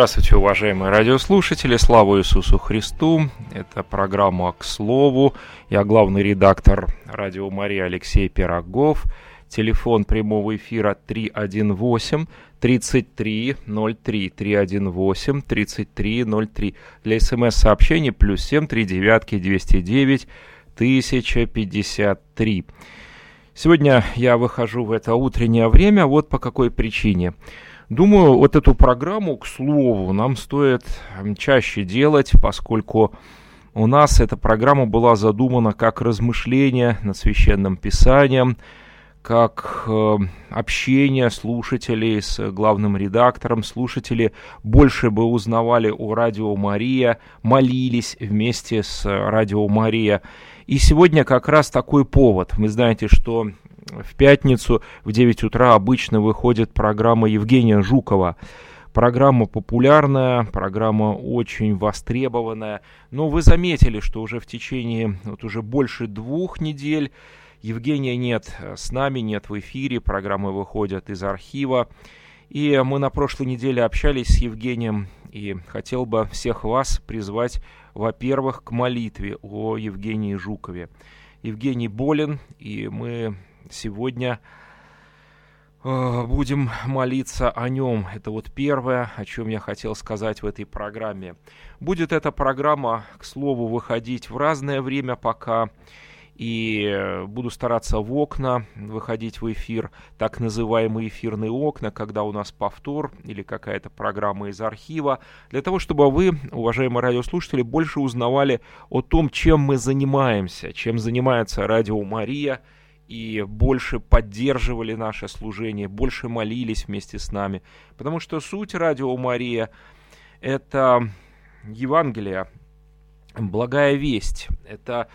Здравствуйте, уважаемые радиослушатели, слава Иисусу Христу. Это программа «К слову». Я главный редактор радио Мария Алексей Пирогов. Телефон прямого эфира 318 3303 318 3303. Для смс-сообщений плюс 7 3 девятки 209 1053. Сегодня я выхожу в это утреннее время вот по какой причине – Думаю, вот эту программу, к слову, нам стоит чаще делать, поскольку у нас эта программа была задумана как размышление над священным писанием, как э, общение слушателей с главным редактором. Слушатели больше бы узнавали о Радио Мария, молились вместе с Радио Мария. И сегодня как раз такой повод. Вы знаете, что в пятницу в 9 утра обычно выходит программа Евгения Жукова. Программа популярная, программа очень востребованная. Но вы заметили, что уже в течение вот уже больше двух недель Евгения нет с нами, нет в эфире, программы выходят из архива. И мы на прошлой неделе общались с Евгением, и хотел бы всех вас призвать, во-первых, к молитве о Евгении Жукове. Евгений болен, и мы сегодня э, будем молиться о нем. Это вот первое, о чем я хотел сказать в этой программе. Будет эта программа, к слову, выходить в разное время пока. И буду стараться в окна выходить в эфир, так называемые эфирные окна, когда у нас повтор или какая-то программа из архива, для того, чтобы вы, уважаемые радиослушатели, больше узнавали о том, чем мы занимаемся, чем занимается Радио Мария – и больше поддерживали наше служение, больше молились вместе с нами. Потому что суть Радио Мария — это Евангелие, благая весть, это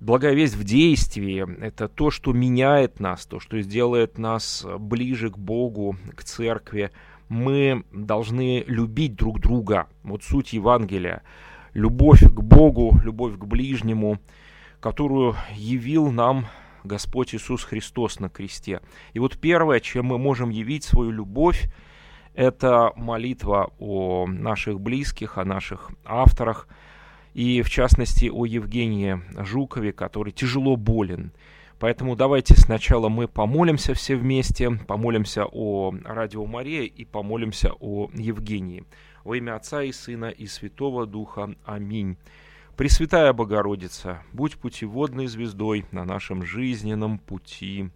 благая весть в действии, это то, что меняет нас, то, что сделает нас ближе к Богу, к церкви. Мы должны любить друг друга. Вот суть Евангелия. Любовь к Богу, любовь к ближнему, которую явил нам Господь Иисус Христос на кресте. И вот первое, чем мы можем явить свою любовь, это молитва о наших близких, о наших авторах, и в частности о Евгении Жукове, который тяжело болен. Поэтому давайте сначала мы помолимся все вместе, помолимся о Радио Мария и помолимся о Евгении. Во имя Отца и Сына и Святого Духа. Аминь. Пресвятая Богородица, будь путеводной звездой на нашем жизненном пути.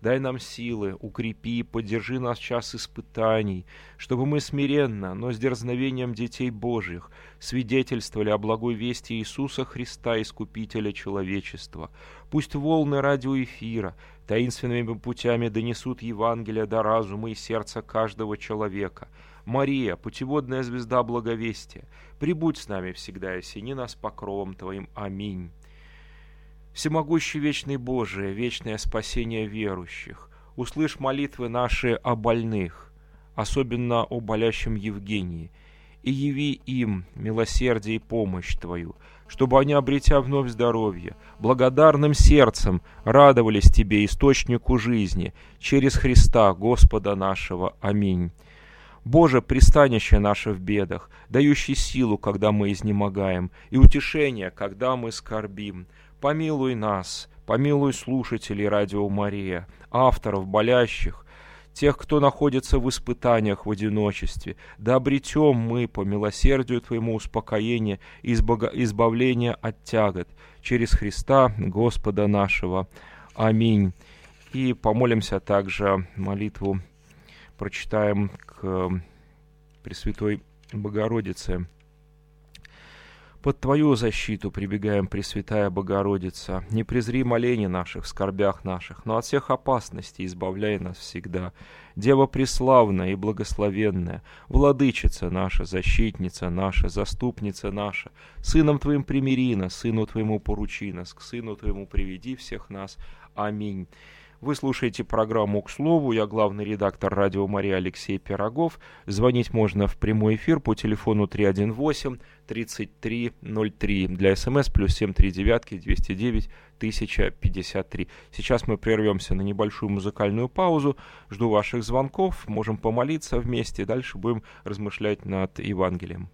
Дай нам силы, укрепи, поддержи нас час испытаний, чтобы мы смиренно, но с дерзновением детей Божьих свидетельствовали о благой вести Иисуса Христа, Искупителя человечества. Пусть волны радиоэфира таинственными путями донесут Евангелие до разума и сердца каждого человека – Мария, путеводная звезда благовестия, прибудь с нами всегда и осени нас покровом Твоим. Аминь. Всемогущий вечный Божие, вечное спасение верующих, услышь молитвы наши о больных, особенно о болящем Евгении, и яви им милосердие и помощь Твою, чтобы они, обретя вновь здоровье, благодарным сердцем радовались Тебе, источнику жизни, через Христа, Господа нашего. Аминь. Боже, пристанище наше в бедах, дающий силу, когда мы изнемогаем, и утешение, когда мы скорбим. Помилуй нас, помилуй слушателей Радио Мария, авторов, болящих, тех, кто находится в испытаниях в одиночестве. Да обретем мы по милосердию Твоему успокоение и избавление от тягот через Христа Господа нашего. Аминь. И помолимся также молитву прочитаем к Пресвятой Богородице. Под Твою защиту прибегаем, Пресвятая Богородица. Не презри молений наших скорбях наших, но от всех опасностей избавляй нас всегда. Дева преславная и благословенная, Владычица наша, защитница наша, заступница наша, Сыном Твоим примири нас, Сыну Твоему поручи нас, к Сыну Твоему приведи всех нас. Аминь. Вы слушаете программу «К слову». Я главный редактор радио Мария Алексей Пирогов. Звонить можно в прямой эфир по телефону 318-3303. Для смс плюс 739 209 1053. Сейчас мы прервемся на небольшую музыкальную паузу. Жду ваших звонков. Можем помолиться вместе. Дальше будем размышлять над Евангелием.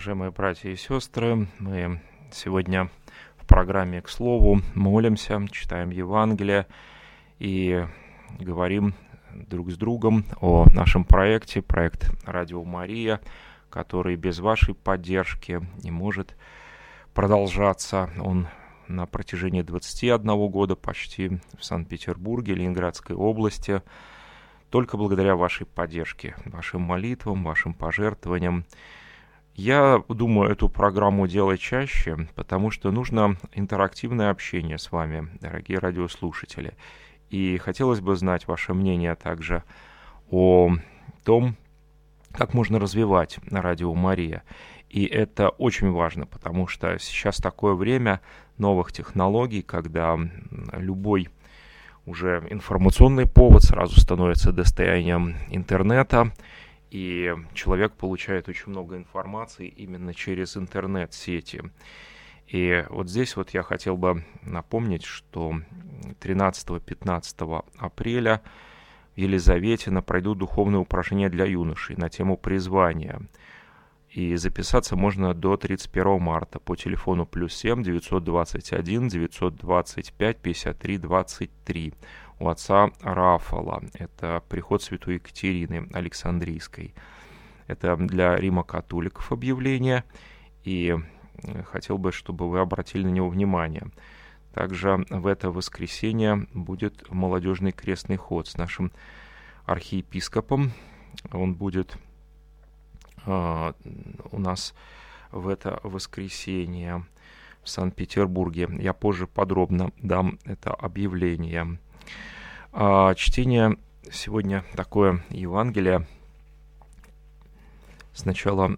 Уважаемые братья и сестры, мы сегодня в программе «К слову» молимся, читаем Евангелие и говорим друг с другом о нашем проекте, проект «Радио Мария», который без вашей поддержки не может продолжаться. Он на протяжении 21 года почти в Санкт-Петербурге, Ленинградской области, только благодаря вашей поддержке, вашим молитвам, вашим пожертвованиям. Я думаю эту программу делать чаще, потому что нужно интерактивное общение с вами, дорогие радиослушатели. И хотелось бы знать ваше мнение также о том, как можно развивать радио Мария. И это очень важно, потому что сейчас такое время новых технологий, когда любой уже информационный повод сразу становится достоянием интернета, и человек получает очень много информации именно через интернет-сети. И вот здесь вот я хотел бы напомнить, что 13-15 апреля в Елизаветино пройдут духовные упражнения для юношей на тему призвания. И записаться можно до 31 марта по телефону плюс 7 921 925 53 23 у отца Рафала. Это приход святой Екатерины Александрийской. Это для Рима католиков объявление. И хотел бы, чтобы вы обратили на него внимание. Также в это воскресенье будет молодежный крестный ход с нашим архиепископом. Он будет э, у нас в это воскресенье в Санкт-Петербурге. Я позже подробно дам это объявление. А, чтение сегодня такое Евангелие. Сначала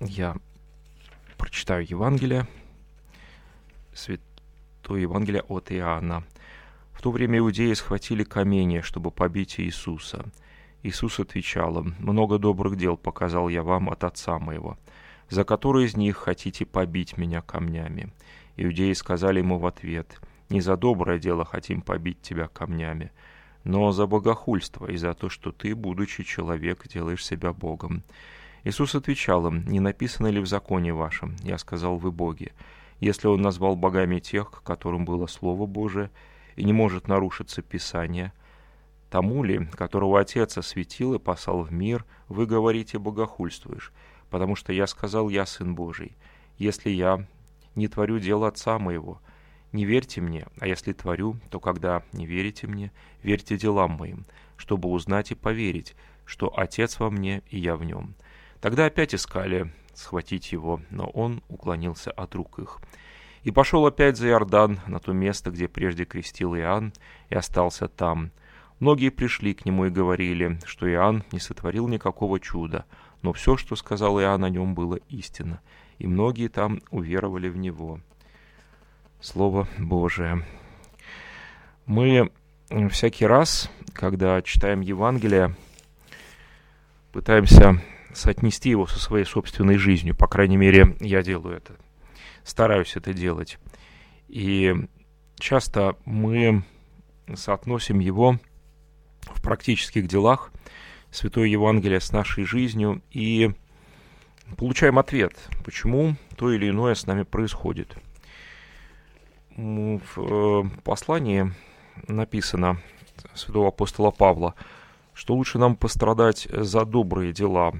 я прочитаю Евангелие, Святое Евангелие от Иоанна. В то время иудеи схватили камень, чтобы побить Иисуса. Иисус отвечал им, «Много добрых дел показал я вам от Отца моего. За которые из них хотите побить меня камнями?» Иудеи сказали ему в ответ, «Не за доброе дело хотим побить тебя камнями, но за богохульство и за то, что ты, будучи человек, делаешь себя Богом. Иисус отвечал им, «Не написано ли в законе вашем? Я сказал, вы боги. Если он назвал богами тех, к которым было Слово Божие, и не может нарушиться Писание, тому ли, которого Отец осветил и послал в мир, вы говорите, богохульствуешь, потому что я сказал, я Сын Божий. Если я не творю дело Отца моего, не верьте мне, а если творю, то когда не верите мне, верьте делам моим, чтобы узнать и поверить, что Отец во мне и я в нем». Тогда опять искали схватить его, но он уклонился от рук их. И пошел опять за Иордан, на то место, где прежде крестил Иоанн, и остался там. Многие пришли к нему и говорили, что Иоанн не сотворил никакого чуда, но все, что сказал Иоанн о нем, было истинно, и многие там уверовали в него. Слово Божие. Мы всякий раз, когда читаем Евангелие, пытаемся соотнести его со своей собственной жизнью. По крайней мере, я делаю это. Стараюсь это делать. И часто мы соотносим его в практических делах, Святое Евангелие с нашей жизнью, и получаем ответ, почему то или иное с нами происходит. В э, послании написано святого апостола Павла, что лучше нам пострадать за добрые дела,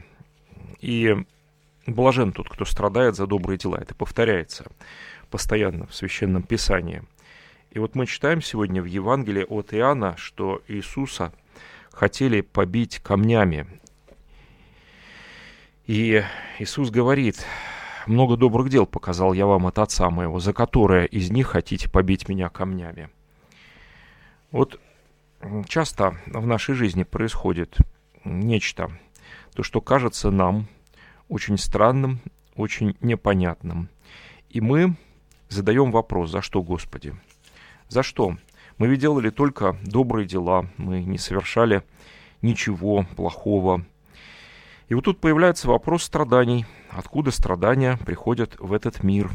и блажен тот, кто страдает за добрые дела. Это повторяется постоянно в Священном Писании. И вот мы читаем сегодня в Евангелии от Иоанна, что Иисуса хотели побить камнями. И Иисус говорит, много добрых дел показал я вам от Отца моего, за которое из них хотите побить меня камнями. Вот часто в нашей жизни происходит нечто, то, что кажется нам очень странным, очень непонятным. И мы задаем вопрос, за что, Господи? За что? Мы ведь делали только добрые дела, мы не совершали ничего плохого. И вот тут появляется вопрос страданий. Откуда страдания приходят в этот мир?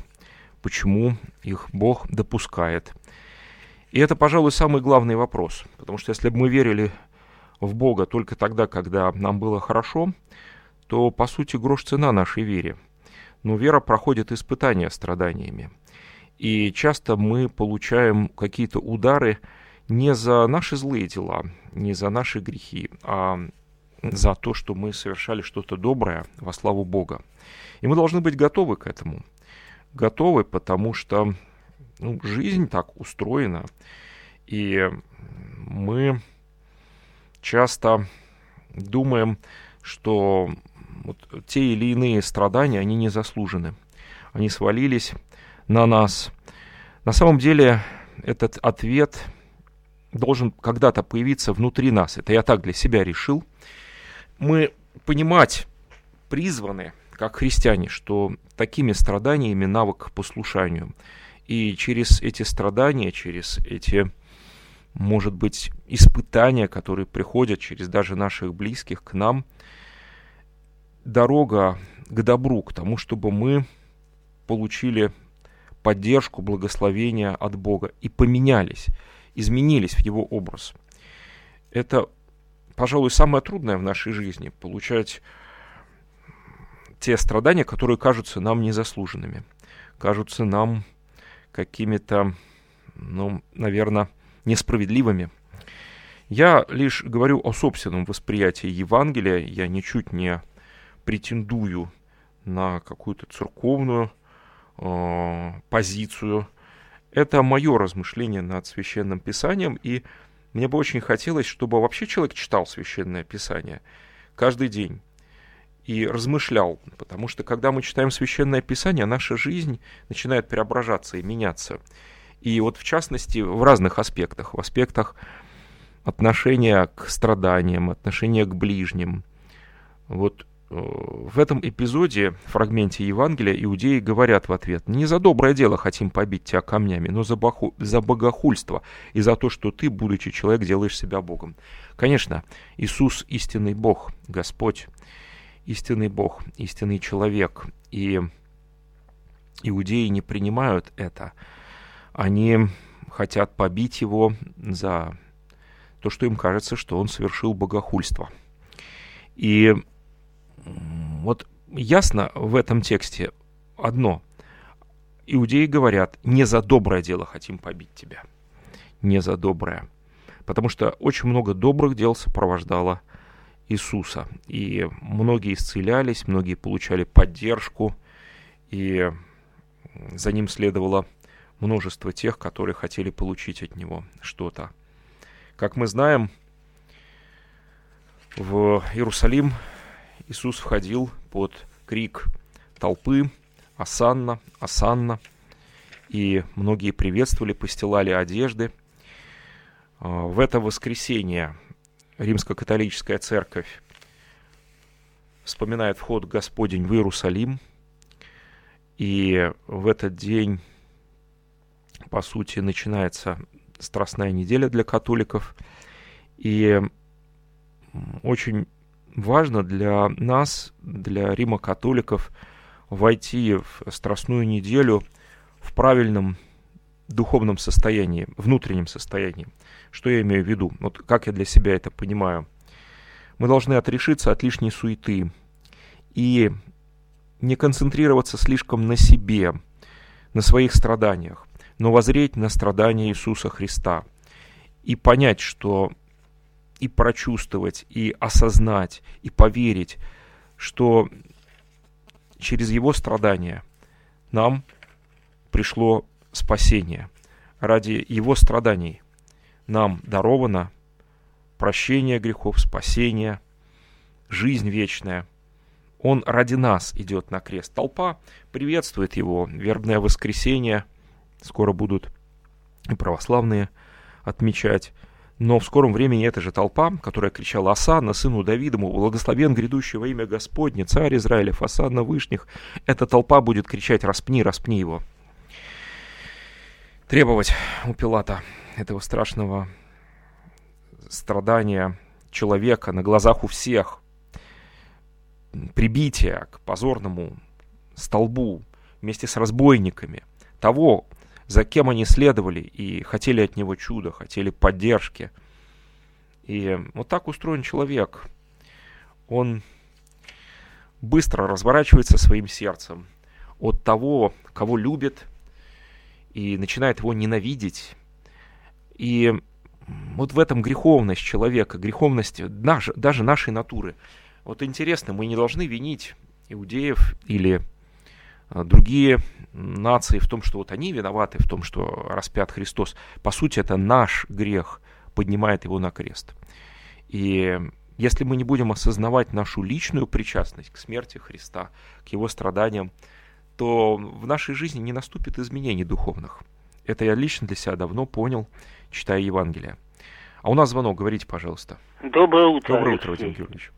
Почему их Бог допускает? И это, пожалуй, самый главный вопрос. Потому что если бы мы верили в Бога только тогда, когда нам было хорошо, то, по сути, грош цена нашей вере. Но вера проходит испытания страданиями. И часто мы получаем какие-то удары не за наши злые дела, не за наши грехи, а за то, что мы совершали что-то доброе во славу Бога. И мы должны быть готовы к этому. Готовы, потому что ну, жизнь так устроена, и мы часто думаем, что вот те или иные страдания, они не заслужены. Они свалились на нас. На самом деле этот ответ должен когда-то появиться внутри нас. Это я так для себя решил. Мы понимать призваны, как христиане, что такими страданиями навык к послушанию. И через эти страдания, через эти может быть, испытания, которые приходят через даже наших близких к нам, дорога к добру, к тому, чтобы мы получили поддержку, благословение от Бога и поменялись, изменились в Его образ. Это, пожалуй, самое трудное в нашей жизни – получать те страдания, которые кажутся нам незаслуженными, кажутся нам какими-то, ну, наверное, несправедливыми. Я лишь говорю о собственном восприятии Евангелия, я ничуть не претендую на какую-то церковную э, позицию. Это мое размышление над священным писанием, и мне бы очень хотелось, чтобы вообще человек читал священное писание каждый день и размышлял, потому что когда мы читаем священное писание, наша жизнь начинает преображаться и меняться. И вот в частности в разных аспектах, в аспектах отношения к страданиям, отношения к ближним. Вот в этом эпизоде, в фрагменте Евангелия, иудеи говорят в ответ, «Не за доброе дело хотим побить тебя камнями, но за, баху, за богохульство и за то, что ты, будучи человек, делаешь себя Богом». Конечно, Иисус – истинный Бог, Господь, истинный Бог, истинный человек. И иудеи не принимают это – они хотят побить его за то, что им кажется, что он совершил богохульство. И вот ясно в этом тексте одно. Иудеи говорят, не за доброе дело хотим побить тебя. Не за доброе. Потому что очень много добрых дел сопровождало Иисуса. И многие исцелялись, многие получали поддержку, и за ним следовало множество тех, которые хотели получить от него что-то. Как мы знаем, в Иерусалим Иисус входил под крик толпы «Асанна! Асанна!» и многие приветствовали, постилали одежды. А, в это воскресенье Римско-католическая церковь вспоминает вход Господень в Иерусалим, и в этот день по сути, начинается Страстная неделя для католиков. И очень важно для нас, для Рима католиков, войти в Страстную неделю в правильном духовном состоянии, внутреннем состоянии. Что я имею в виду? Вот как я для себя это понимаю. Мы должны отрешиться от лишней суеты и не концентрироваться слишком на себе, на своих страданиях но возреть на страдания Иисуса Христа и понять, что и прочувствовать, и осознать, и поверить, что через Его страдания нам пришло спасение. Ради Его страданий нам даровано прощение грехов, спасение, жизнь вечная. Он ради нас идет на крест. Толпа приветствует Его. Вербное воскресенье – скоро будут и православные отмечать. Но в скором времени эта же толпа, которая кричала «Асанна, сыну Давидому, благословен грядущего имя Господне, царь Израилев, Асанна Вышних», эта толпа будет кричать «Распни, распни его». Требовать у Пилата этого страшного страдания человека на глазах у всех, прибития к позорному столбу вместе с разбойниками, того, за кем они следовали и хотели от него чуда, хотели поддержки. И вот так устроен человек. Он быстро разворачивается своим сердцем от того, кого любит, и начинает его ненавидеть. И вот в этом греховность человека, греховность даже, даже нашей натуры. Вот интересно, мы не должны винить иудеев или другие нации в том, что вот они виноваты в том, что распят Христос. По сути, это наш грех поднимает его на крест. И если мы не будем осознавать нашу личную причастность к смерти Христа, к его страданиям, то в нашей жизни не наступит изменений духовных. Это я лично для себя давно понял, читая Евангелие. А у нас звонок, говорите, пожалуйста. Доброе утро. Доброе утро, Владимир Георгиевич.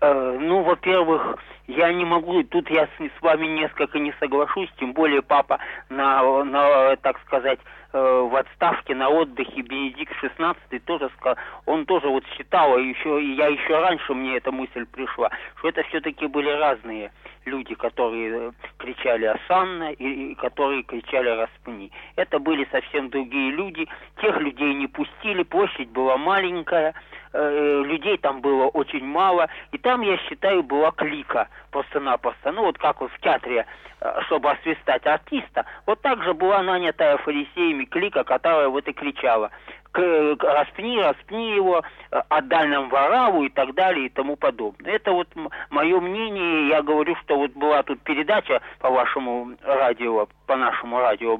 Э, ну, во-первых, я не могу, тут я с, вами несколько не соглашусь, тем более папа на, на так сказать, э, в отставке на отдыхе Бенедикт XVI тоже сказал, он тоже вот считал, и еще, и я еще раньше мне эта мысль пришла, что это все-таки были разные люди, которые э, кричали «Осанна» и, и которые кричали «Распни». Это были совсем другие люди, тех людей не пустили, площадь была маленькая, э, людей там было очень мало, и там, я считаю, была клика просто-напросто. Ну, вот как вот в театре, э, чтобы освистать артиста, вот так же была нанятая фарисеями клика, которая вот и кричала распни, распни его, э, отдай нам вораву и так далее и тому подобное. Это вот мое мнение, я говорю, что вот была тут передача по вашему радио, по нашему радио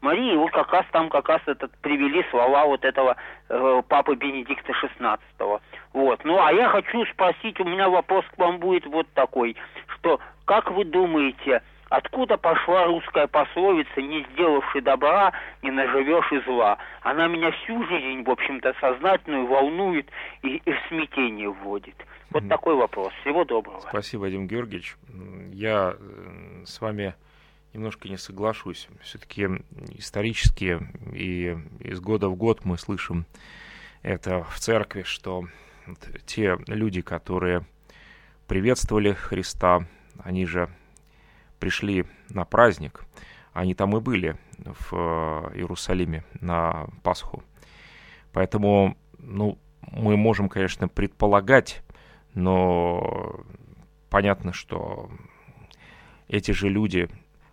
Марии, вот как раз там как раз этот привели слова вот этого э, папы Бенедикта XVI. Вот. Ну, а я хочу спросить, у меня вопрос к вам будет вот такой, что, как вы думаете, Откуда пошла русская пословица «не сделавши добра, не наживешь и зла»? Она меня всю жизнь, в общем-то, сознательную волнует и, и в смятение вводит. Вот такой вопрос. Всего доброго. Спасибо, Вадим Георгиевич. Я э, с вами немножко не соглашусь. Все-таки исторически и из года в год мы слышим это в церкви, что те люди, которые приветствовали Христа, они же пришли на праздник, они там и были в э, Иерусалиме на Пасху. Поэтому, ну, мы можем, конечно, предполагать, но понятно, что эти же люди,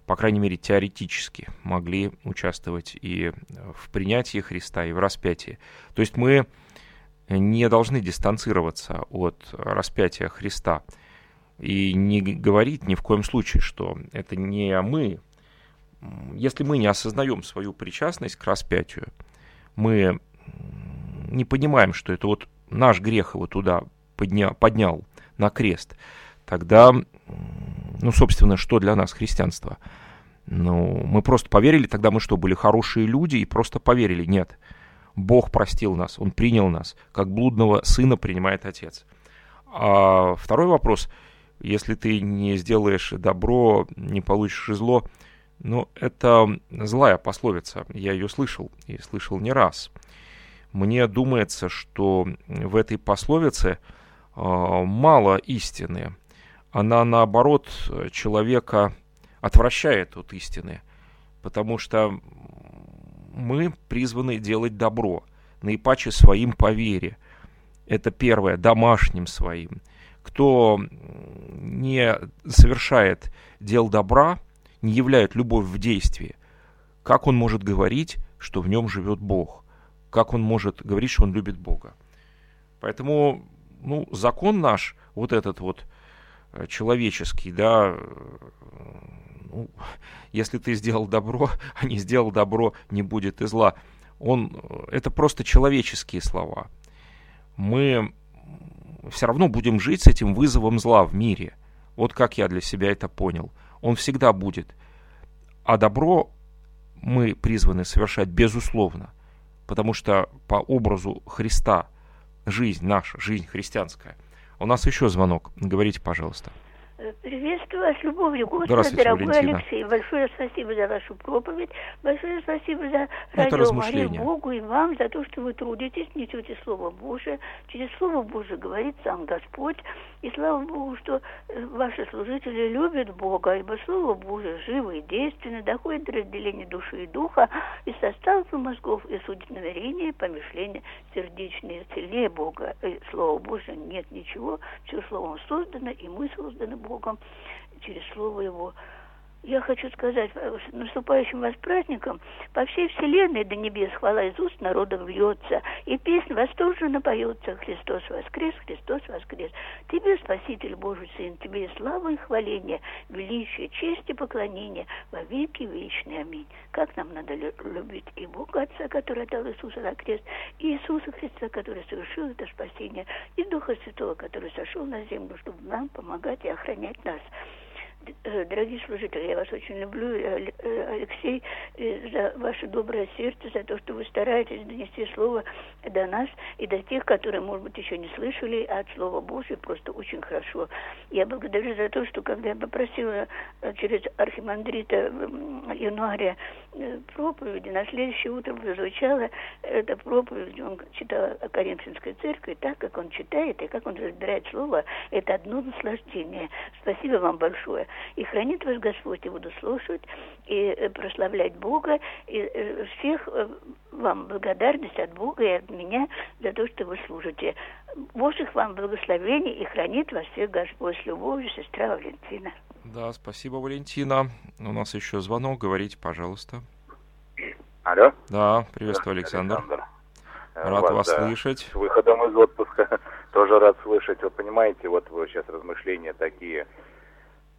по крайней мере, теоретически могли участвовать и в принятии Христа, и в распятии. То есть мы не должны дистанцироваться от распятия Христа – и не говорить ни в коем случае, что это не мы. Если мы не осознаем свою причастность к распятию, мы не понимаем, что это вот наш грех его туда поднял, поднял на крест, тогда, ну, собственно, что для нас христианство? Ну, мы просто поверили, тогда мы что, были хорошие люди и просто поверили? Нет. Бог простил нас, Он принял нас, как блудного сына принимает отец. А второй вопрос – если ты не сделаешь добро, не получишь зло. Но это злая пословица, я ее слышал, и слышал не раз. Мне думается, что в этой пословице э, мало истины. Она, наоборот, человека отвращает от истины, потому что мы призваны делать добро, наипаче своим по вере. Это первое, домашним своим кто не совершает дел добра, не являет любовь в действии, как он может говорить, что в нем живет Бог? Как он может говорить, что он любит Бога? Поэтому, ну, закон наш, вот этот вот э, человеческий, да, э, ну, если ты сделал добро, а не сделал добро, не будет и зла. Он, э, это просто человеческие слова. Мы все равно будем жить с этим вызовом зла в мире. Вот как я для себя это понял. Он всегда будет. А добро мы призваны совершать безусловно, потому что по образу Христа жизнь наша, жизнь христианская. У нас еще звонок. Говорите, пожалуйста. Приветствую вас, любовью Господа, дорогой Валентина. Алексей. Большое спасибо за вашу проповедь. Большое спасибо за радио Мария Богу и вам за то, что вы трудитесь, несете Слово Божие. Через Слово Божие говорит сам Господь. И слава Богу, что э, ваши служители любят Бога, ибо Слово Божие живо и действенно, доходит до разделения души и духа, и составов и мозгов, и судит намерения, помышления сердечные. Сильнее Бога, и Слово Божие нет ничего. Все Словом создано, и мы созданы Богом Богом через Слово Его. Я хочу сказать, э, с наступающим вас праздником по всей вселенной до небес хвала из уст народов льется, и песня восторженно поется «Христос воскрес, Христос воскрес». Тебе, Спаситель Божий Сын, Тебе слава и хваление, величие, честь и поклонение во веки вечные. Аминь. Как нам надо любить и Бога Отца, который дал Иисуса на крест, и Иисуса Христа, который совершил это спасение, и Духа Святого, который сошел на землю, чтобы нам помогать и охранять нас. Э, дорогие служители, я вас очень люблю, э, э, Алексей, за ваше доброе сердце, за то, что вы стараетесь донести слово до нас и до тех, которые, может быть, еще не слышали от Слова Божьего, просто очень хорошо. Я благодарю за то, что когда я попросила через архимандрита января проповеди, на следующее утро прозвучала эта проповедь, он читал о Коринфянской церкви, так, как он читает и как он разбирает слово, это одно наслаждение. Спасибо вам большое. И хранит вас Господь, и буду слушать, и э, прославлять Бога, и э, всех э, вам благодарность от Бога и от меня за то, что вы служите. Божьих вам благословений и хранит вас всех Господь с любовью, сестра Валентина. Да, спасибо, Валентина. У нас еще звонок, говорите, пожалуйста. Алло. Да, приветствую, Александр. Александр. Рад вас, вас да. слышать. С выходом из отпуска тоже рад слышать. Вы понимаете, вот вы сейчас размышления такие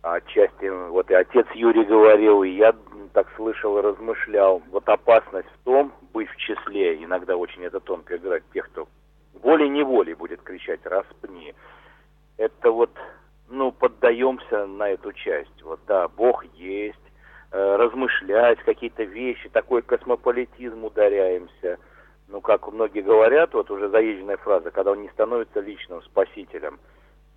отчасти, вот и отец Юрий говорил, и я так слышал и размышлял, вот опасность в том, быть в числе, иногда очень это тонко играть, тех, кто волей-неволей будет кричать «распни». Это вот, ну, поддаемся на эту часть. Вот, да, Бог есть, э, размышлять какие-то вещи, такой космополитизм ударяемся. Ну, как многие говорят, вот уже заезженная фраза, когда он не становится личным спасителем –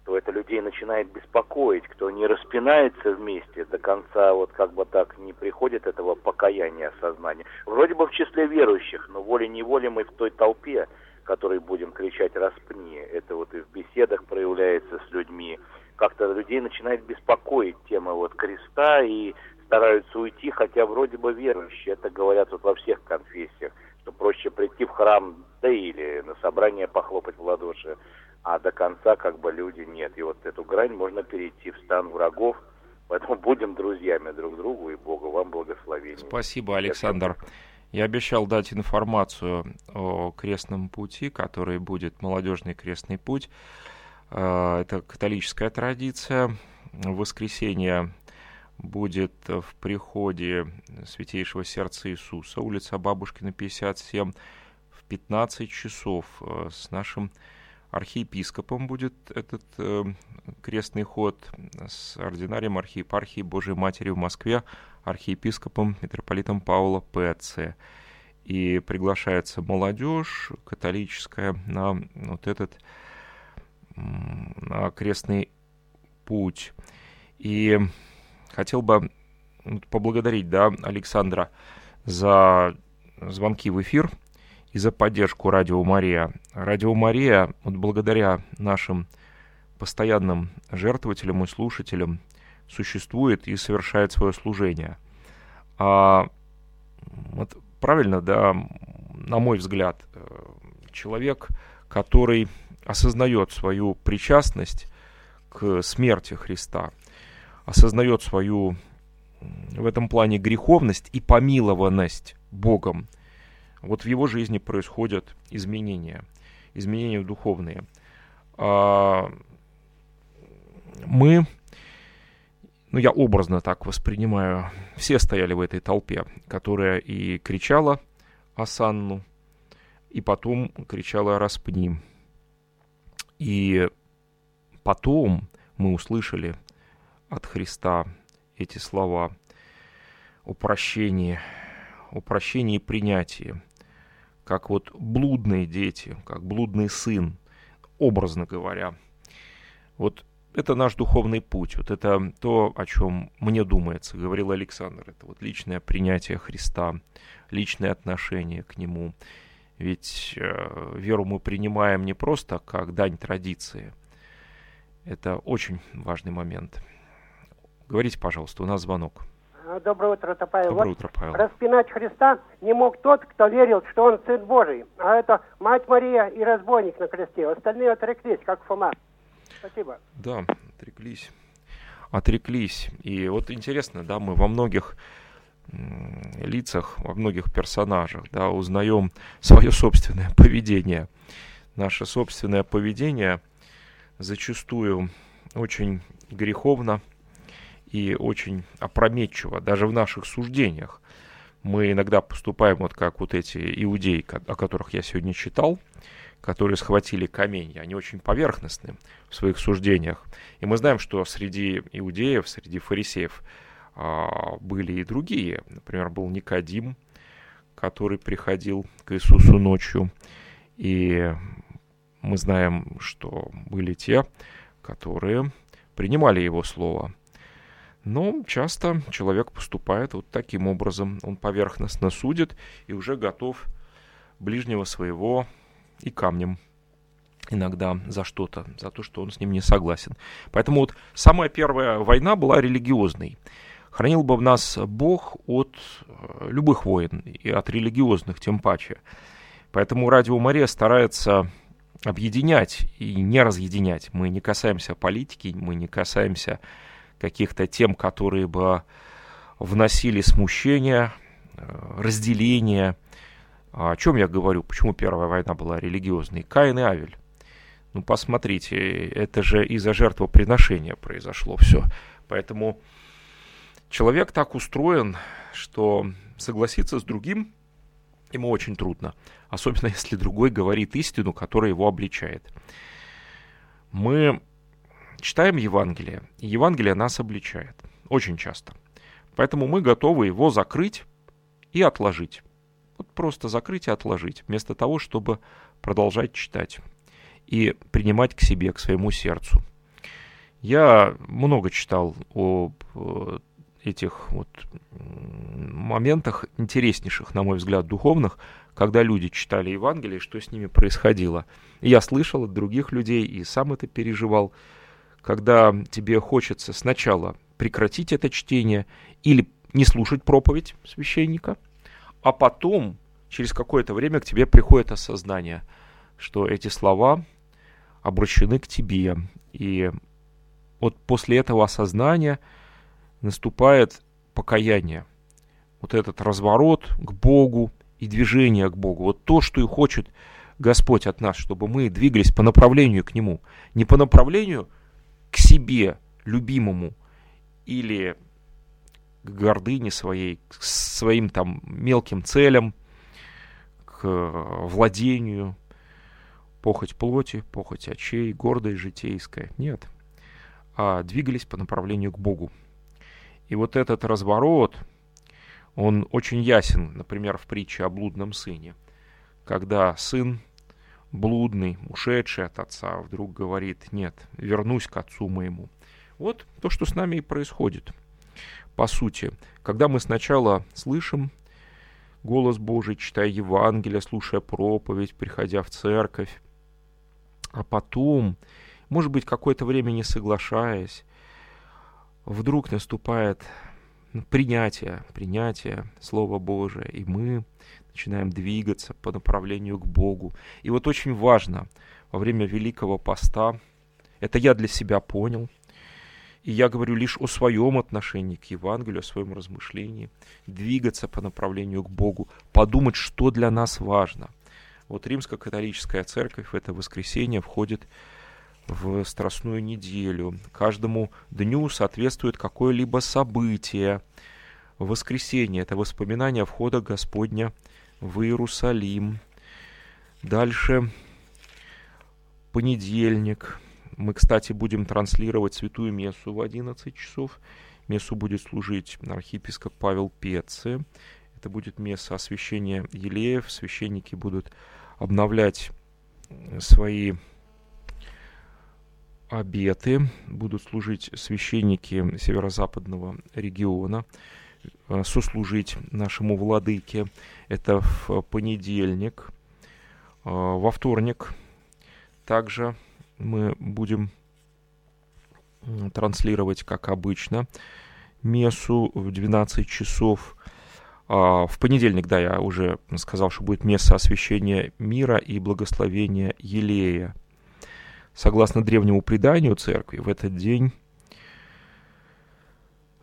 то это людей начинает беспокоить, кто не распинается вместе до конца, вот как бы так не приходит этого покаяния, осознания. Вроде бы в числе верующих, но волей-неволей мы в той толпе, которой будем кричать «распни». Это вот и в беседах проявляется с людьми. Как-то людей начинает беспокоить тема вот креста и стараются уйти, хотя вроде бы верующие. Это говорят вот во всех конфессиях, что проще прийти в храм, да или на собрание похлопать в ладоши, а до конца как бы люди нет. И вот эту грань можно перейти в стан врагов, поэтому будем друзьями друг другу, и Богу вам благословения. Спасибо, Александр. Я обещал дать информацию о крестном пути, который будет молодежный крестный путь. А, это католическая традиция. В воскресенье будет в приходе Святейшего Сердца Иисуса, улица Бабушкина, 57, в 15 часов э, с нашим архиепископом будет этот э, крестный ход с ординарием архиепархии Божией Матери в Москве, архиепископом митрополитом Паула П.Ц. И приглашается молодежь католическая на вот этот на крестный путь. И хотел бы поблагодарить да, Александра за звонки в эфир – и за поддержку Радио Мария. Радио Мария, вот благодаря нашим постоянным жертвователям и слушателям, существует и совершает свое служение. А вот правильно, да, на мой взгляд, э, человек, который осознает свою причастность к смерти Христа, осознает свою в этом плане греховность и помилованность Богом – вот в его жизни происходят изменения, изменения духовные. А мы, ну я образно так воспринимаю, все стояли в этой толпе, которая и кричала Асанну, и потом кричала «Распни». И потом мы услышали от Христа эти слова о прощении, о прощении и принятии – как вот блудные дети, как блудный сын, образно говоря. Вот это наш духовный путь, вот это то, о чем мне думается, говорил Александр, это вот личное принятие Христа, личное отношение к Нему. Ведь э, веру мы принимаем не просто как дань традиции. Это очень важный момент. Говорите, пожалуйста, у нас звонок. Доброе утро, это Павел. Доброе утро, Павел. Распинать Христа не мог тот, кто верил, что он Сын Божий. А это Мать Мария и разбойник на кресте. Остальные отреклись, как Фома. Спасибо. Да, отреклись. Отреклись. И вот интересно, да, мы во многих лицах, во многих персонажах, да, узнаем свое собственное поведение. Наше собственное поведение зачастую очень греховно, и очень опрометчиво, даже в наших суждениях. Мы иногда поступаем вот как вот эти иудеи, о которых я сегодня читал, которые схватили камень, они очень поверхностны в своих суждениях. И мы знаем, что среди иудеев, среди фарисеев а, были и другие. Например, был Никодим, который приходил к Иисусу ночью. И мы знаем, что были те, которые принимали его слово. Но часто человек поступает вот таким образом. Он поверхностно судит и уже готов ближнего своего и камнем иногда за что-то, за то, что он с ним не согласен. Поэтому вот самая первая война была религиозной. Хранил бы в нас Бог от э, любых войн, и от религиозных тем паче. Поэтому Радио Мария старается объединять и не разъединять. Мы не касаемся политики, мы не касаемся каких-то тем, которые бы вносили смущение, э, разделение. А о чем я говорю? Почему Первая война была религиозной? Каин и Авель. Ну, посмотрите, это же из-за жертвоприношения произошло все. Поэтому человек так устроен, что согласиться с другим ему очень трудно. Особенно если другой говорит истину, которая его обличает. Мы читаем Евангелие, и Евангелие нас обличает. Очень часто. Поэтому мы готовы его закрыть и отложить. Вот просто закрыть и отложить, вместо того, чтобы продолжать читать и принимать к себе, к своему сердцу. Я много читал об э, этих вот моментах интереснейших, на мой взгляд, духовных, когда люди читали Евангелие, что с ними происходило. И я слышал от других людей и сам это переживал, когда тебе хочется сначала прекратить это чтение или не слушать проповедь священника, а потом через какое-то время к тебе приходит осознание, что эти слова обращены к тебе. И вот после этого осознания наступает покаяние. Вот этот разворот к Богу и движение к Богу. Вот то, что и хочет Господь от нас, чтобы мы двигались по направлению к Нему. Не по направлению к себе, любимому, или к гордыне своей, к своим там мелким целям, к владению, похоть плоти, похоть очей, гордость житейская. Нет. А двигались по направлению к Богу. И вот этот разворот, он очень ясен, например, в притче о блудном сыне, когда сын блудный, ушедший от отца, вдруг говорит, нет, вернусь к отцу моему. Вот то, что с нами и происходит. По сути, когда мы сначала слышим голос Божий, читая Евангелие, слушая проповедь, приходя в церковь, а потом, может быть, какое-то время не соглашаясь, вдруг наступает принятие, принятие Слова Божия, и мы начинаем двигаться по направлению к Богу. И вот очень важно во время Великого Поста, это я для себя понял, и я говорю лишь о своем отношении к Евангелию, о своем размышлении, двигаться по направлению к Богу, подумать, что для нас важно. Вот Римско-католическая церковь в это воскресенье входит в Страстную неделю. Каждому дню соответствует какое-либо событие. Воскресенье – это воспоминание входа Господня в Иерусалим. Дальше понедельник. Мы, кстати, будем транслировать Святую Мессу в 11 часов. Мессу будет служить архиепископ Павел Пецы. Это будет месса освящения елеев. Священники будут обновлять свои обеты. Будут служить священники северо-западного региона, э, сослужить нашему владыке. Это в понедельник. Э, во вторник также мы будем транслировать, как обычно, мессу в 12 часов. А, в понедельник, да, я уже сказал, что будет месса освящения мира и благословения Елея. Согласно древнему преданию церкви, в этот день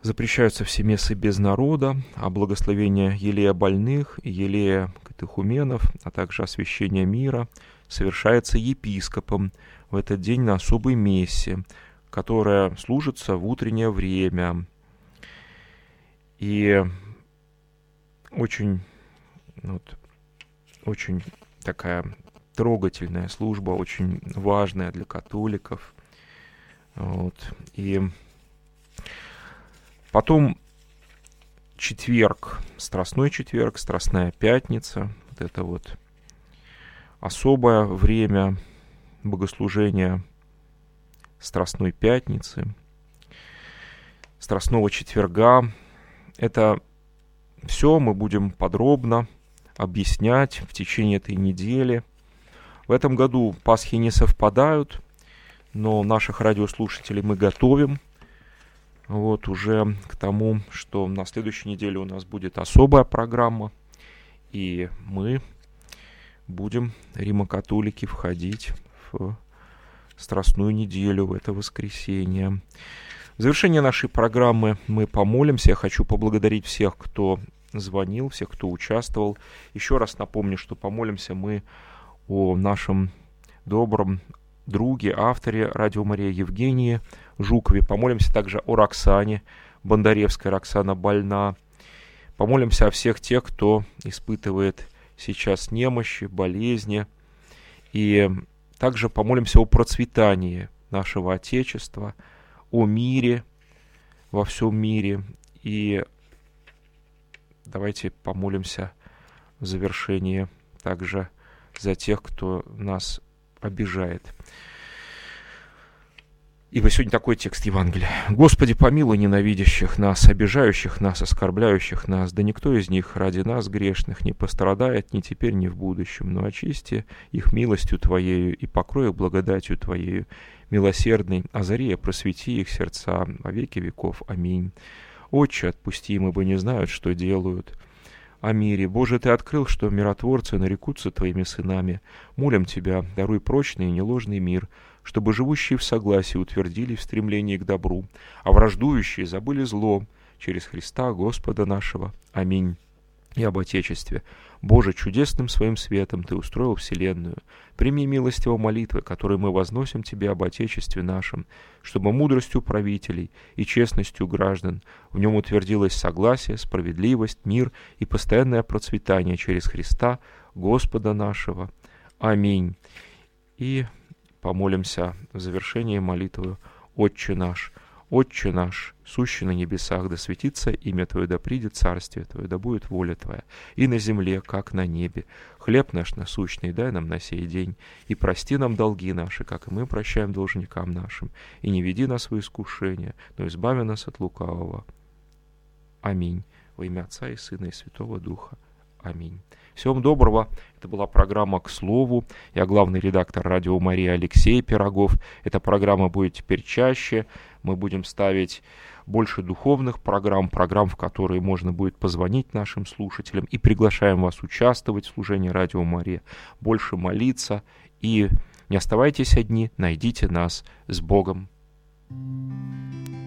запрещаются все мессы без народа, а благословение елея больных елея катехуменов, а также освящение мира совершается епископом в этот день на особой мессе, которая служится в утреннее время. И очень, вот, очень такая трогательная служба, очень важная для католиков. Вот. И потом четверг, Страстной четверг, Страстная пятница, вот это вот особое время богослужения Страстной пятницы, Страстного четверга. Это все мы будем подробно объяснять в течение этой недели. В этом году Пасхи не совпадают, но наших радиослушателей мы готовим вот уже к тому, что на следующей неделе у нас будет особая программа, и мы будем, римокатолики, входить в Страстную неделю, в это воскресенье. В завершение нашей программы мы помолимся. Я хочу поблагодарить всех, кто звонил, всех, кто участвовал. Еще раз напомню, что помолимся мы о нашем добром друге, авторе Радио Мария Евгении Жукове. Помолимся также о Роксане Бондаревской. Роксана больна. Помолимся о всех тех, кто испытывает сейчас немощи, болезни. И также помолимся о процветании нашего Отечества, о мире во всем мире. И давайте помолимся в завершении также за тех, кто нас обижает. Ибо сегодня такой текст Евангелия. «Господи, помилуй ненавидящих нас, обижающих нас, оскорбляющих нас, да никто из них ради нас, грешных, не пострадает ни теперь, ни в будущем, но очисти их милостью Твоею и покрой их благодатью Твоею, милосердный, озари просвети их сердца во веки веков. Аминь. Отче, отпусти им, ибо не знают, что делают» о мире. Боже, Ты открыл, что миротворцы нарекутся Твоими сынами. Молим Тебя, даруй прочный и неложный мир, чтобы живущие в согласии утвердили в стремлении к добру, а враждующие забыли зло через Христа Господа нашего. Аминь и об Отечестве. Боже, чудесным своим светом Ты устроил Вселенную. Прими милостиво молитвы, которые мы возносим Тебе об Отечестве нашем, чтобы мудростью правителей и честностью граждан в нем утвердилось согласие, справедливость, мир и постоянное процветание через Христа, Господа нашего. Аминь. И помолимся в завершении молитвы «Отче наш». Отче наш, сущий на небесах, да светится имя Твое, да придет царствие Твое, да будет воля Твоя, и на земле, как на небе. Хлеб наш насущный дай нам на сей день, и прости нам долги наши, как и мы прощаем должникам нашим, и не веди нас в искушение, но избави нас от лукавого. Аминь. Во имя Отца и Сына и Святого Духа. Аминь. Всем доброго. Это была программа «К слову». Я главный редактор «Радио Мария» Алексей Пирогов. Эта программа будет теперь чаще. Мы будем ставить больше духовных программ, программ, в которые можно будет позвонить нашим слушателям. И приглашаем вас участвовать в служении «Радио Мария», больше молиться. И не оставайтесь одни, найдите нас с Богом. thank you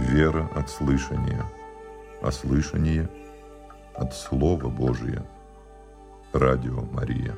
Вера от слышания, а слышание от Слова Божия. Радио Мария.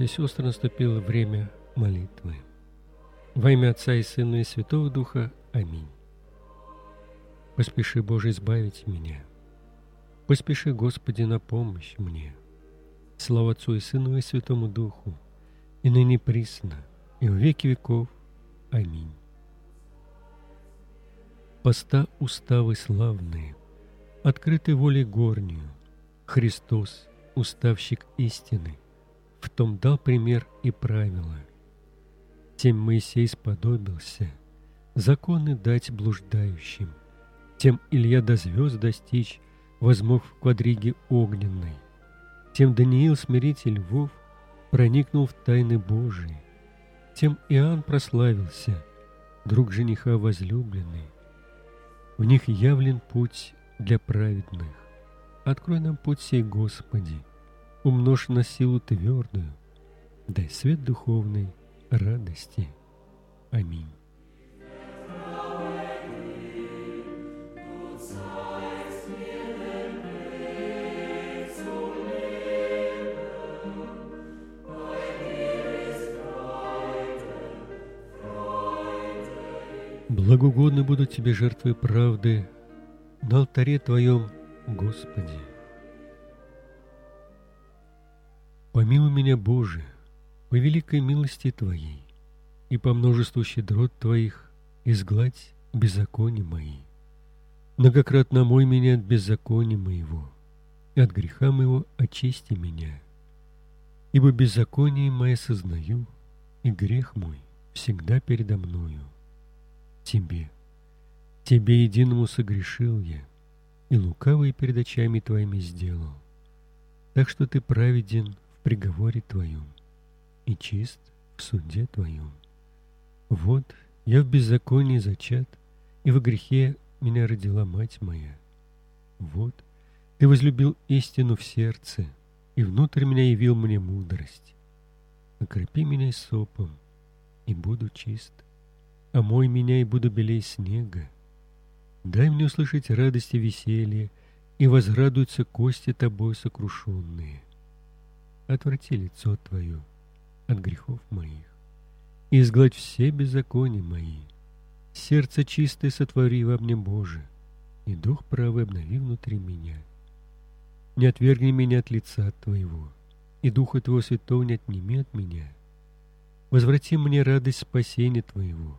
Братья и сестры, наступило время молитвы. Во имя Отца и Сына и Святого Духа. Аминь. Поспеши, Боже, избавить меня. Поспеши, Господи, на помощь мне. Слава Отцу и Сыну и Святому Духу, и ныне присно, и в веки веков. Аминь. Поста уставы славные, открыты волей горнюю, Христос, уставщик истины, в том дал пример и правила. Тем Моисей сподобился законы дать блуждающим, тем Илья до звезд достичь возмог в квадриге огненной, тем Даниил, смиритель львов, проникнул в тайны Божии, тем Иоанн прославился, друг жениха возлюбленный. В них явлен путь для праведных. Открой нам путь сей, Господи, умножь на силу твердую, дай свет духовной радости. Аминь. Благоугодны будут тебе жертвы правды на алтаре Твоем, Господи. Помилуй меня, Боже, по великой милости Твоей, и по множеству щедрот Твоих изгладь беззакония мои. Многократно мой меня от беззакония моего, и от греха моего очисти меня. Ибо беззаконие мое сознаю, и грех мой всегда передо мною. Тебе, Тебе единому согрешил я, и лукавые перед очами Твоими сделал. Так что Ты праведен приговоре Твоем и чист в суде Твоем. Вот я в беззаконии зачат, и в грехе меня родила мать моя. Вот Ты возлюбил истину в сердце, и внутрь меня явил мне мудрость. Окропи меня сопом, и буду чист, омой меня, и буду белей снега. Дай мне услышать радость и веселье, и возрадуются кости тобой сокрушенные отврати лицо Твое от грехов моих, и изгладь все беззакония мои. Сердце чистое сотвори во мне, Боже, и дух правый обнови внутри меня. Не отвергни меня от лица Твоего, и Духа Твоего Святого не отними от меня. Возврати мне радость спасения Твоего,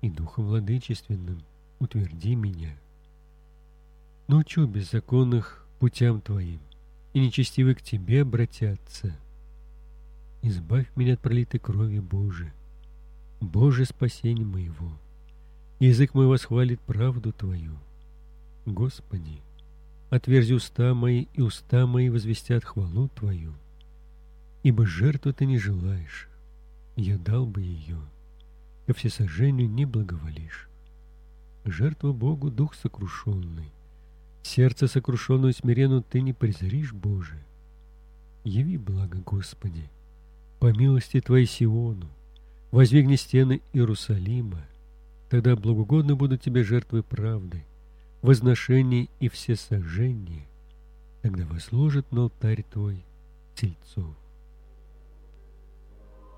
и Духом Владычественным утверди меня. Научу беззаконных путям Твоим, и нечестивые к Тебе обратятся. Избавь меня от пролитой крови Божией, Боже спасение моего. Язык мой восхвалит правду Твою. Господи, отверзи уста мои, и уста мои возвестят хвалу Твою. Ибо жертву Ты не желаешь, я дал бы ее, ко всесожжению не благоволишь. Жертва Богу дух сокрушенный, Сердце сокрушенную смирену ты не презришь, Боже. Яви благо, Господи, по милости Твоей Сиону, воздвигни стены Иерусалима, тогда благоугодны будут Тебе жертвы правды, возношение и все сожжения, тогда возложат на алтарь Твой тельцов.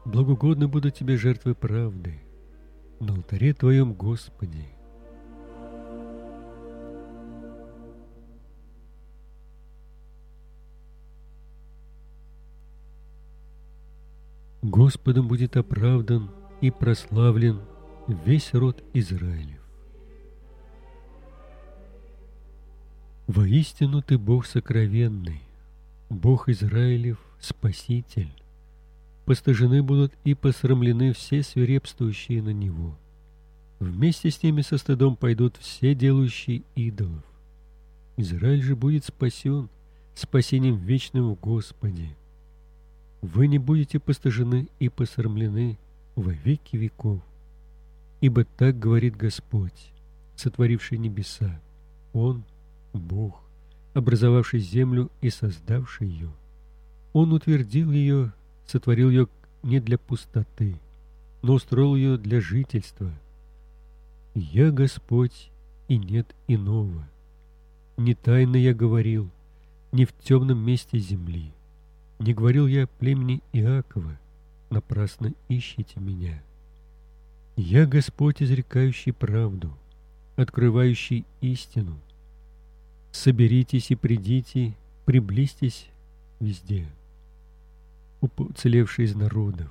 Благоугодны будут Тебе жертвы правды, на алтаре Твоем, Господи, Господом будет оправдан и прославлен весь род Израилев. Воистину Ты Бог сокровенный, Бог Израилев, Спаситель. Постыжены будут и посрамлены все свирепствующие на Него. Вместе с ними со стыдом пойдут все делающие идолов. Израиль же будет спасен спасением вечным в Господе вы не будете постыжены и посрамлены во веки веков. Ибо так говорит Господь, сотворивший небеса, Он — Бог, образовавший землю и создавший ее. Он утвердил ее, сотворил ее не для пустоты, но устроил ее для жительства. Я Господь, и нет иного. Не тайно я говорил, не в темном месте земли. Не говорил я племени Иакова, напрасно ищите меня. Я Господь, изрекающий правду, открывающий истину. Соберитесь и придите, приблизьтесь везде. Уцелевший из народов,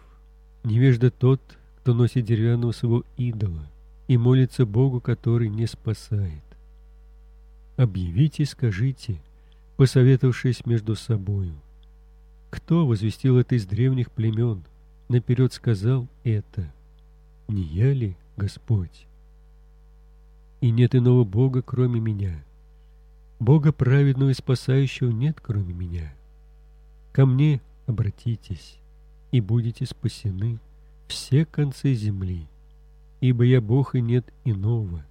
невежда тот, кто носит деревянного своего идола и молится Богу, который не спасает. Объявите, скажите, посоветовавшись между собою, кто возвестил это из древних племен, наперед сказал это? Не я ли Господь? И нет иного Бога, кроме меня. Бога праведного и спасающего нет, кроме меня. Ко мне обратитесь, и будете спасены все концы земли, ибо я Бог и нет иного.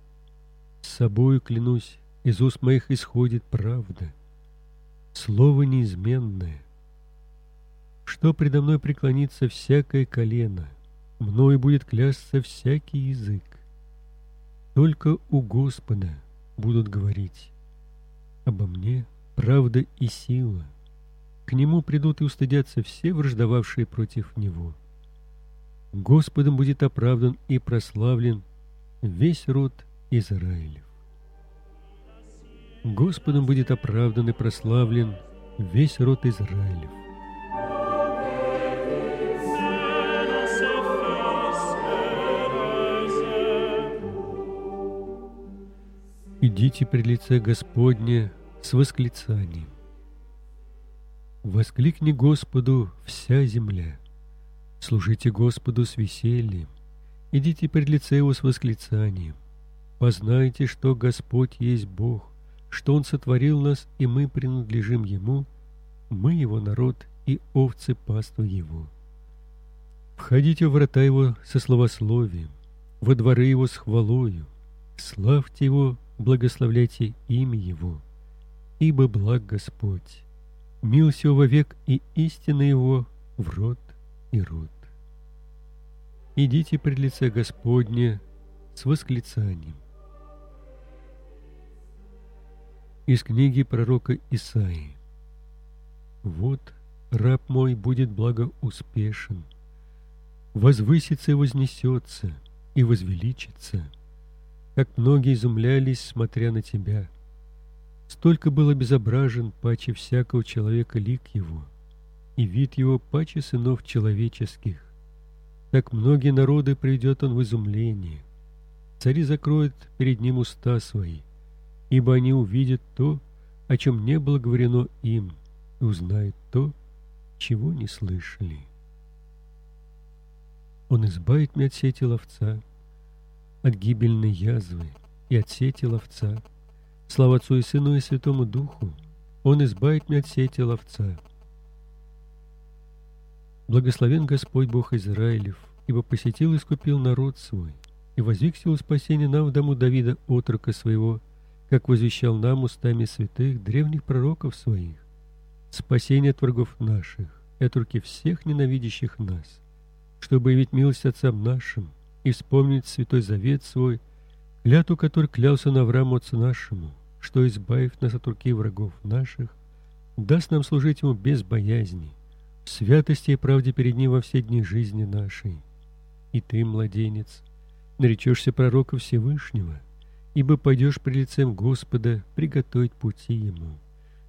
С собою клянусь, из уст моих исходит правда, слово неизменное. Что предо мной преклонится всякое колено, мною будет клясться всякий язык. Только у Господа будут говорить обо мне правда и сила. К нему придут и устыдятся все враждовавшие против него. Господом будет оправдан и прославлен весь род Израилев. Господом будет оправдан и прославлен весь род Израилев. Идите при лице Господне с восклицанием. Воскликни Господу вся земля. Служите Господу с весельем. Идите пред лице Его с восклицанием. Познайте, что Господь есть Бог, что Он сотворил нас, и мы принадлежим Ему, мы Его народ и овцы паства Его. Входите в врата Его со словословием, во дворы Его с хвалою, славьте Его благословляйте имя Его, ибо благ Господь, милость Его век и истина Его в род и род. Идите пред лице Господне с восклицанием. Из книги пророка Исаии. Вот раб мой будет благоуспешен, возвысится и вознесется, и возвеличится – как многие изумлялись, смотря на тебя. Столько был безображен паче всякого человека лик его, и вид его паче сынов человеческих. Так многие народы приведет он в изумление. Цари закроют перед ним уста свои, ибо они увидят то, о чем не было говорено им, и узнают то, чего не слышали. Он избавит меня от сети ловца, от гибельной язвы и от сети ловца. Слава Отцу и Сыну и Святому Духу, Он избавит меня от сети ловца. Благословен Господь Бог Израилев, ибо посетил и искупил народ свой, и возвиг силу спасения нам в дому Давида, отрока своего, как возвещал нам устами святых древних пророков своих, спасение от врагов наших и от руки всех ненавидящих нас, чтобы явить милость отцам нашим, и вспомнить святой завет свой, клятву, который клялся на Аврааму отцу нашему, что, избавив нас от руки врагов наших, даст нам служить ему без боязни, в святости и правде перед ним во все дни жизни нашей. И ты, младенец, наречешься пророка Всевышнего, ибо пойдешь при лицем Господа приготовить пути ему,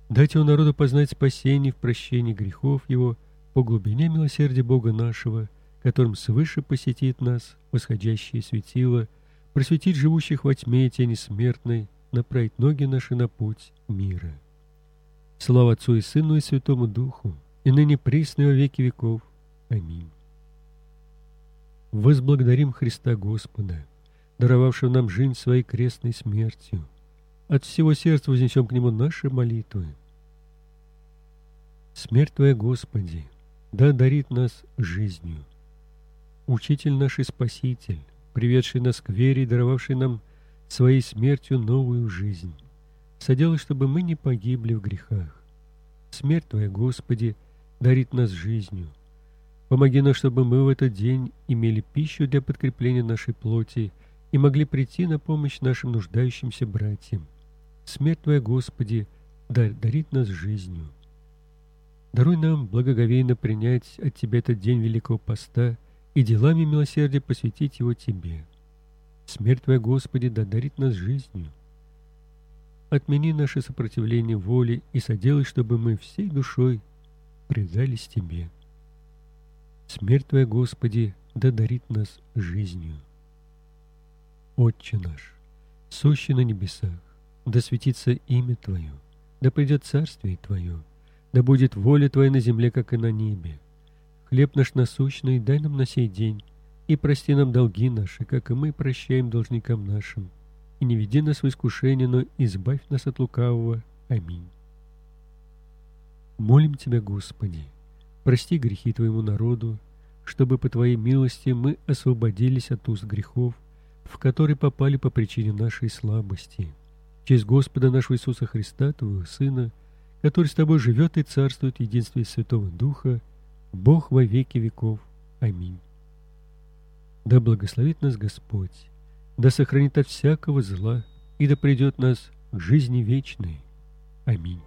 дать его народу познать спасение в прощении грехов его по глубине милосердия Бога нашего — которым свыше посетит нас восходящее светило, просветить живущих во тьме тени смертной, направить ноги наши на путь мира. Слава Отцу и Сыну и Святому Духу, и ныне присно во веки веков. Аминь. Возблагодарим Христа Господа, даровавшего нам жизнь своей крестной смертью. От всего сердца вознесем к Нему наши молитвы. Смерть Твоя, Господи, да дарит нас жизнью. Учитель наш и Спаситель, приведший нас к вере и даровавший нам своей смертью новую жизнь, соделай, чтобы мы не погибли в грехах. Смерть Твоя, Господи, дарит нас жизнью. Помоги нам, чтобы мы в этот день имели пищу для подкрепления нашей плоти и могли прийти на помощь нашим нуждающимся братьям. Смерть Твоя, Господи, дарит нас жизнью. Даруй нам благоговейно принять от Тебя этот день Великого Поста и делами милосердия посвятить его Тебе. Смерть Твоя, Господи, да дарит нас жизнью. Отмени наше сопротивление воле и соделай, чтобы мы всей душой предались Тебе. Смерть Твоя, Господи, да дарит нас жизнью. Отче наш, сущий на небесах, да светится имя Твое, да придет Царствие Твое, да будет воля Твоя на земле, как и на небе. Хлеб наш насущный дай нам на сей день, и прости нам долги наши, как и мы прощаем должникам нашим. И не веди нас в искушение, но избавь нас от лукавого. Аминь. Молим Тебя, Господи, прости грехи Твоему народу, чтобы по Твоей милости мы освободились от уст грехов, в которые попали по причине нашей слабости. Через Господа нашего Иисуса Христа, Твоего Сына, который с тобой живет и царствует в единстве Святого Духа, Бог во веки веков. Аминь. Да благословит нас Господь, да сохранит от всякого зла, и да придет нас к жизни вечной. Аминь.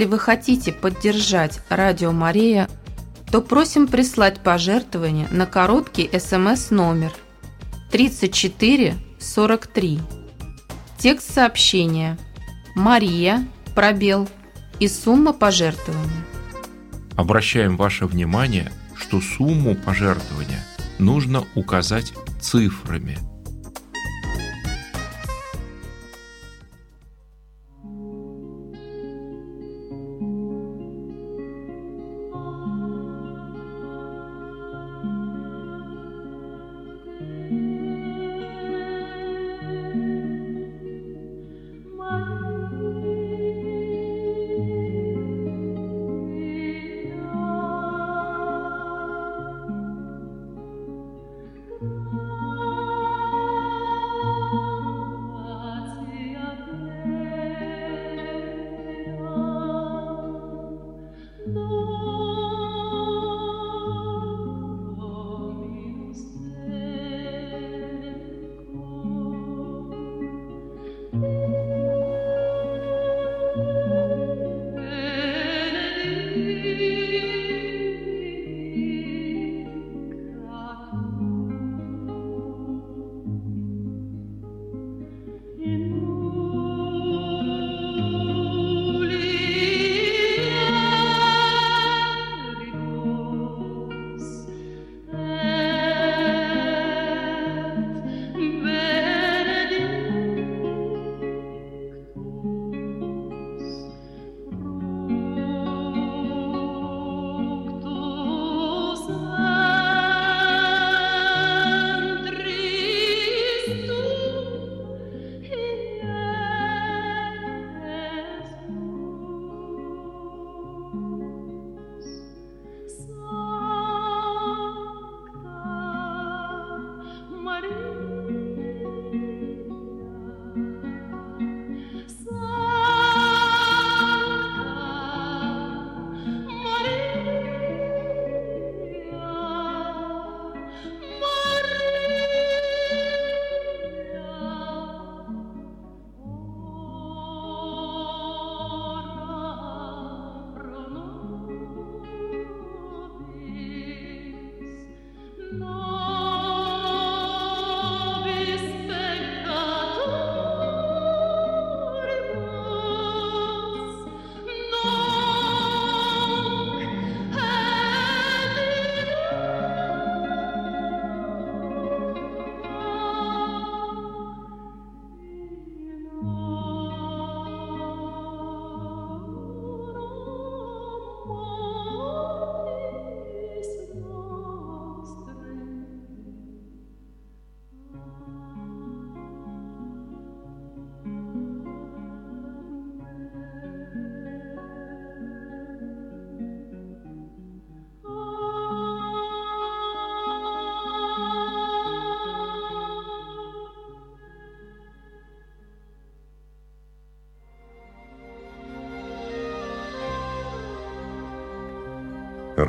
Если вы хотите поддержать Радио Мария, то просим прислать пожертвование на короткий СМС-номер 3443. Текст сообщения «Мария, пробел» и сумма пожертвования. Обращаем ваше внимание, что сумму пожертвования нужно указать цифрами –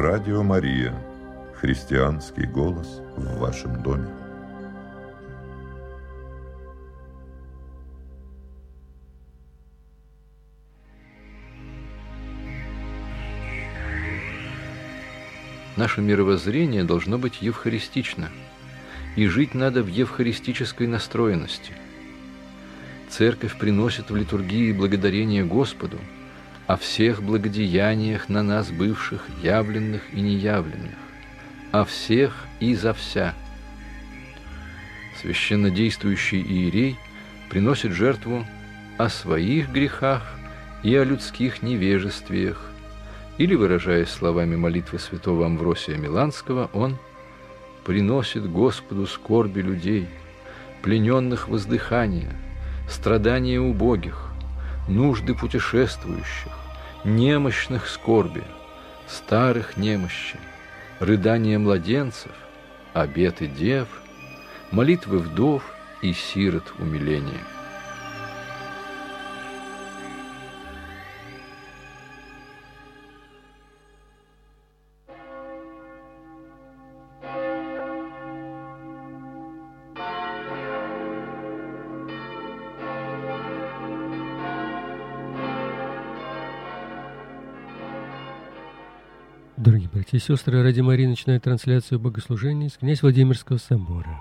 Радио Мария. Христианский голос в вашем доме. Наше мировоззрение должно быть евхаристично, и жить надо в евхаристической настроенности. Церковь приносит в литургии благодарение Господу о всех благодеяниях на нас бывших, явленных и неявленных, о всех и за вся. Священно действующий иерей приносит жертву о своих грехах и о людских невежествиях, или, выражаясь словами молитвы святого Амвросия Миланского, он приносит Господу скорби людей, плененных воздыхания, страдания убогих, нужды путешествующих, немощных скорби, старых немощи, рыдания младенцев, обеты дев, молитвы вдов и сирот умиления. И сестры, ради Марии начинает трансляцию богослужения с князь Владимирского собора.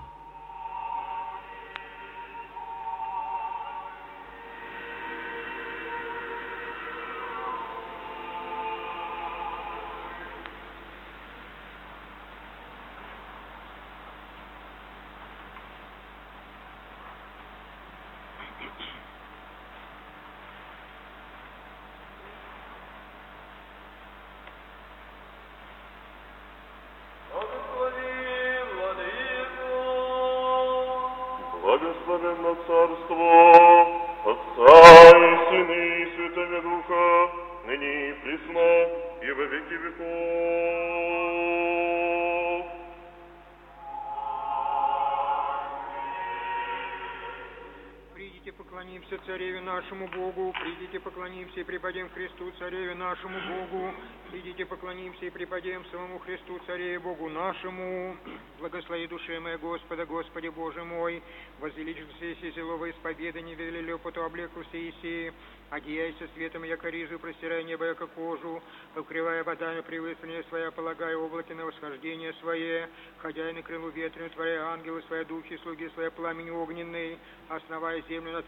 Благослови душе моя Господа, Господи Боже мой, возвеличил все си зелово исповедание, вели лепоту облеку все иси, одеяйся светом, яко ризу, простирая небо, яко кожу, покрывая водами превыстрение своя, полагая облаки на восхождение свое, ходя на крылу ветрenu, творя ангелы свои, духи, слуги свои, пламень огненный, основая землю над